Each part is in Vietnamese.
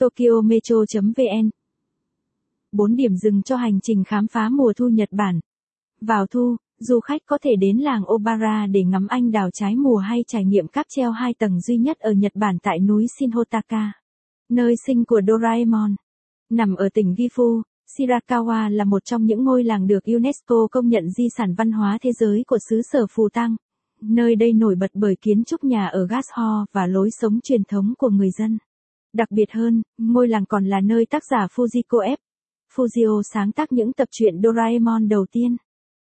Tokyo Metro.vn 4 điểm dừng cho hành trình khám phá mùa thu Nhật Bản. Vào thu, du khách có thể đến làng Obara để ngắm anh đào trái mùa hay trải nghiệm cáp treo hai tầng duy nhất ở Nhật Bản tại núi Shinhotaka, nơi sinh của Doraemon. Nằm ở tỉnh Gifu, Shirakawa là một trong những ngôi làng được UNESCO công nhận di sản văn hóa thế giới của xứ sở Phù Tăng. Nơi đây nổi bật bởi kiến trúc nhà ở gas ho và lối sống truyền thống của người dân. Đặc biệt hơn, ngôi làng còn là nơi tác giả Fujiko F. Fujio sáng tác những tập truyện Doraemon đầu tiên.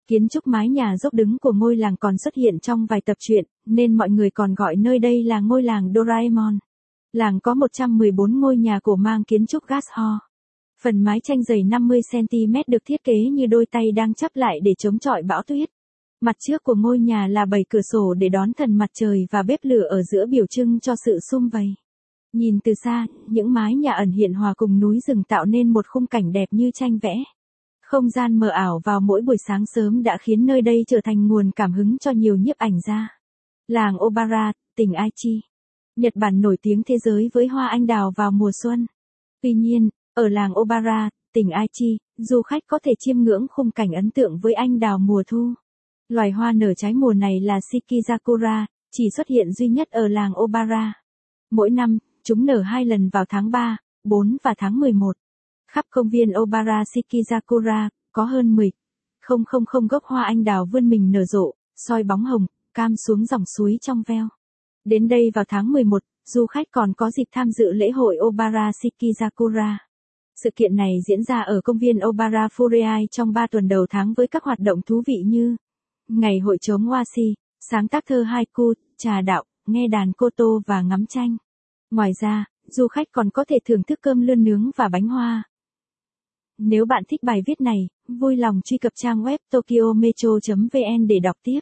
Kiến trúc mái nhà dốc đứng của ngôi làng còn xuất hiện trong vài tập truyện, nên mọi người còn gọi nơi đây là ngôi làng Doraemon. Làng có 114 ngôi nhà cổ mang kiến trúc gas ho. Phần mái tranh dày 50cm được thiết kế như đôi tay đang chắp lại để chống chọi bão tuyết. Mặt trước của ngôi nhà là bảy cửa sổ để đón thần mặt trời và bếp lửa ở giữa biểu trưng cho sự sum vầy. Nhìn từ xa, những mái nhà ẩn hiện hòa cùng núi rừng tạo nên một khung cảnh đẹp như tranh vẽ. Không gian mờ ảo vào mỗi buổi sáng sớm đã khiến nơi đây trở thành nguồn cảm hứng cho nhiều nhiếp ảnh gia. Làng Obara, tỉnh Aichi. Nhật Bản nổi tiếng thế giới với hoa anh đào vào mùa xuân. Tuy nhiên, ở làng Obara, tỉnh Aichi, du khách có thể chiêm ngưỡng khung cảnh ấn tượng với anh đào mùa thu. Loài hoa nở trái mùa này là Shikizakura, chỉ xuất hiện duy nhất ở làng Obara. Mỗi năm, chúng nở hai lần vào tháng 3, 4 và tháng 11. Khắp công viên Obara Shikizakura, có hơn 10. Không không không gốc hoa anh đào vươn mình nở rộ, soi bóng hồng, cam xuống dòng suối trong veo. Đến đây vào tháng 11, du khách còn có dịp tham dự lễ hội Obara Shikizakura. Sự kiện này diễn ra ở công viên Obara Furiai trong 3 tuần đầu tháng với các hoạt động thú vị như Ngày hội chống Washi, sáng tác thơ haiku, trà đạo, nghe đàn koto và ngắm tranh. Ngoài ra, du khách còn có thể thưởng thức cơm lươn nướng và bánh hoa. Nếu bạn thích bài viết này, vui lòng truy cập trang web tokyometro.vn để đọc tiếp.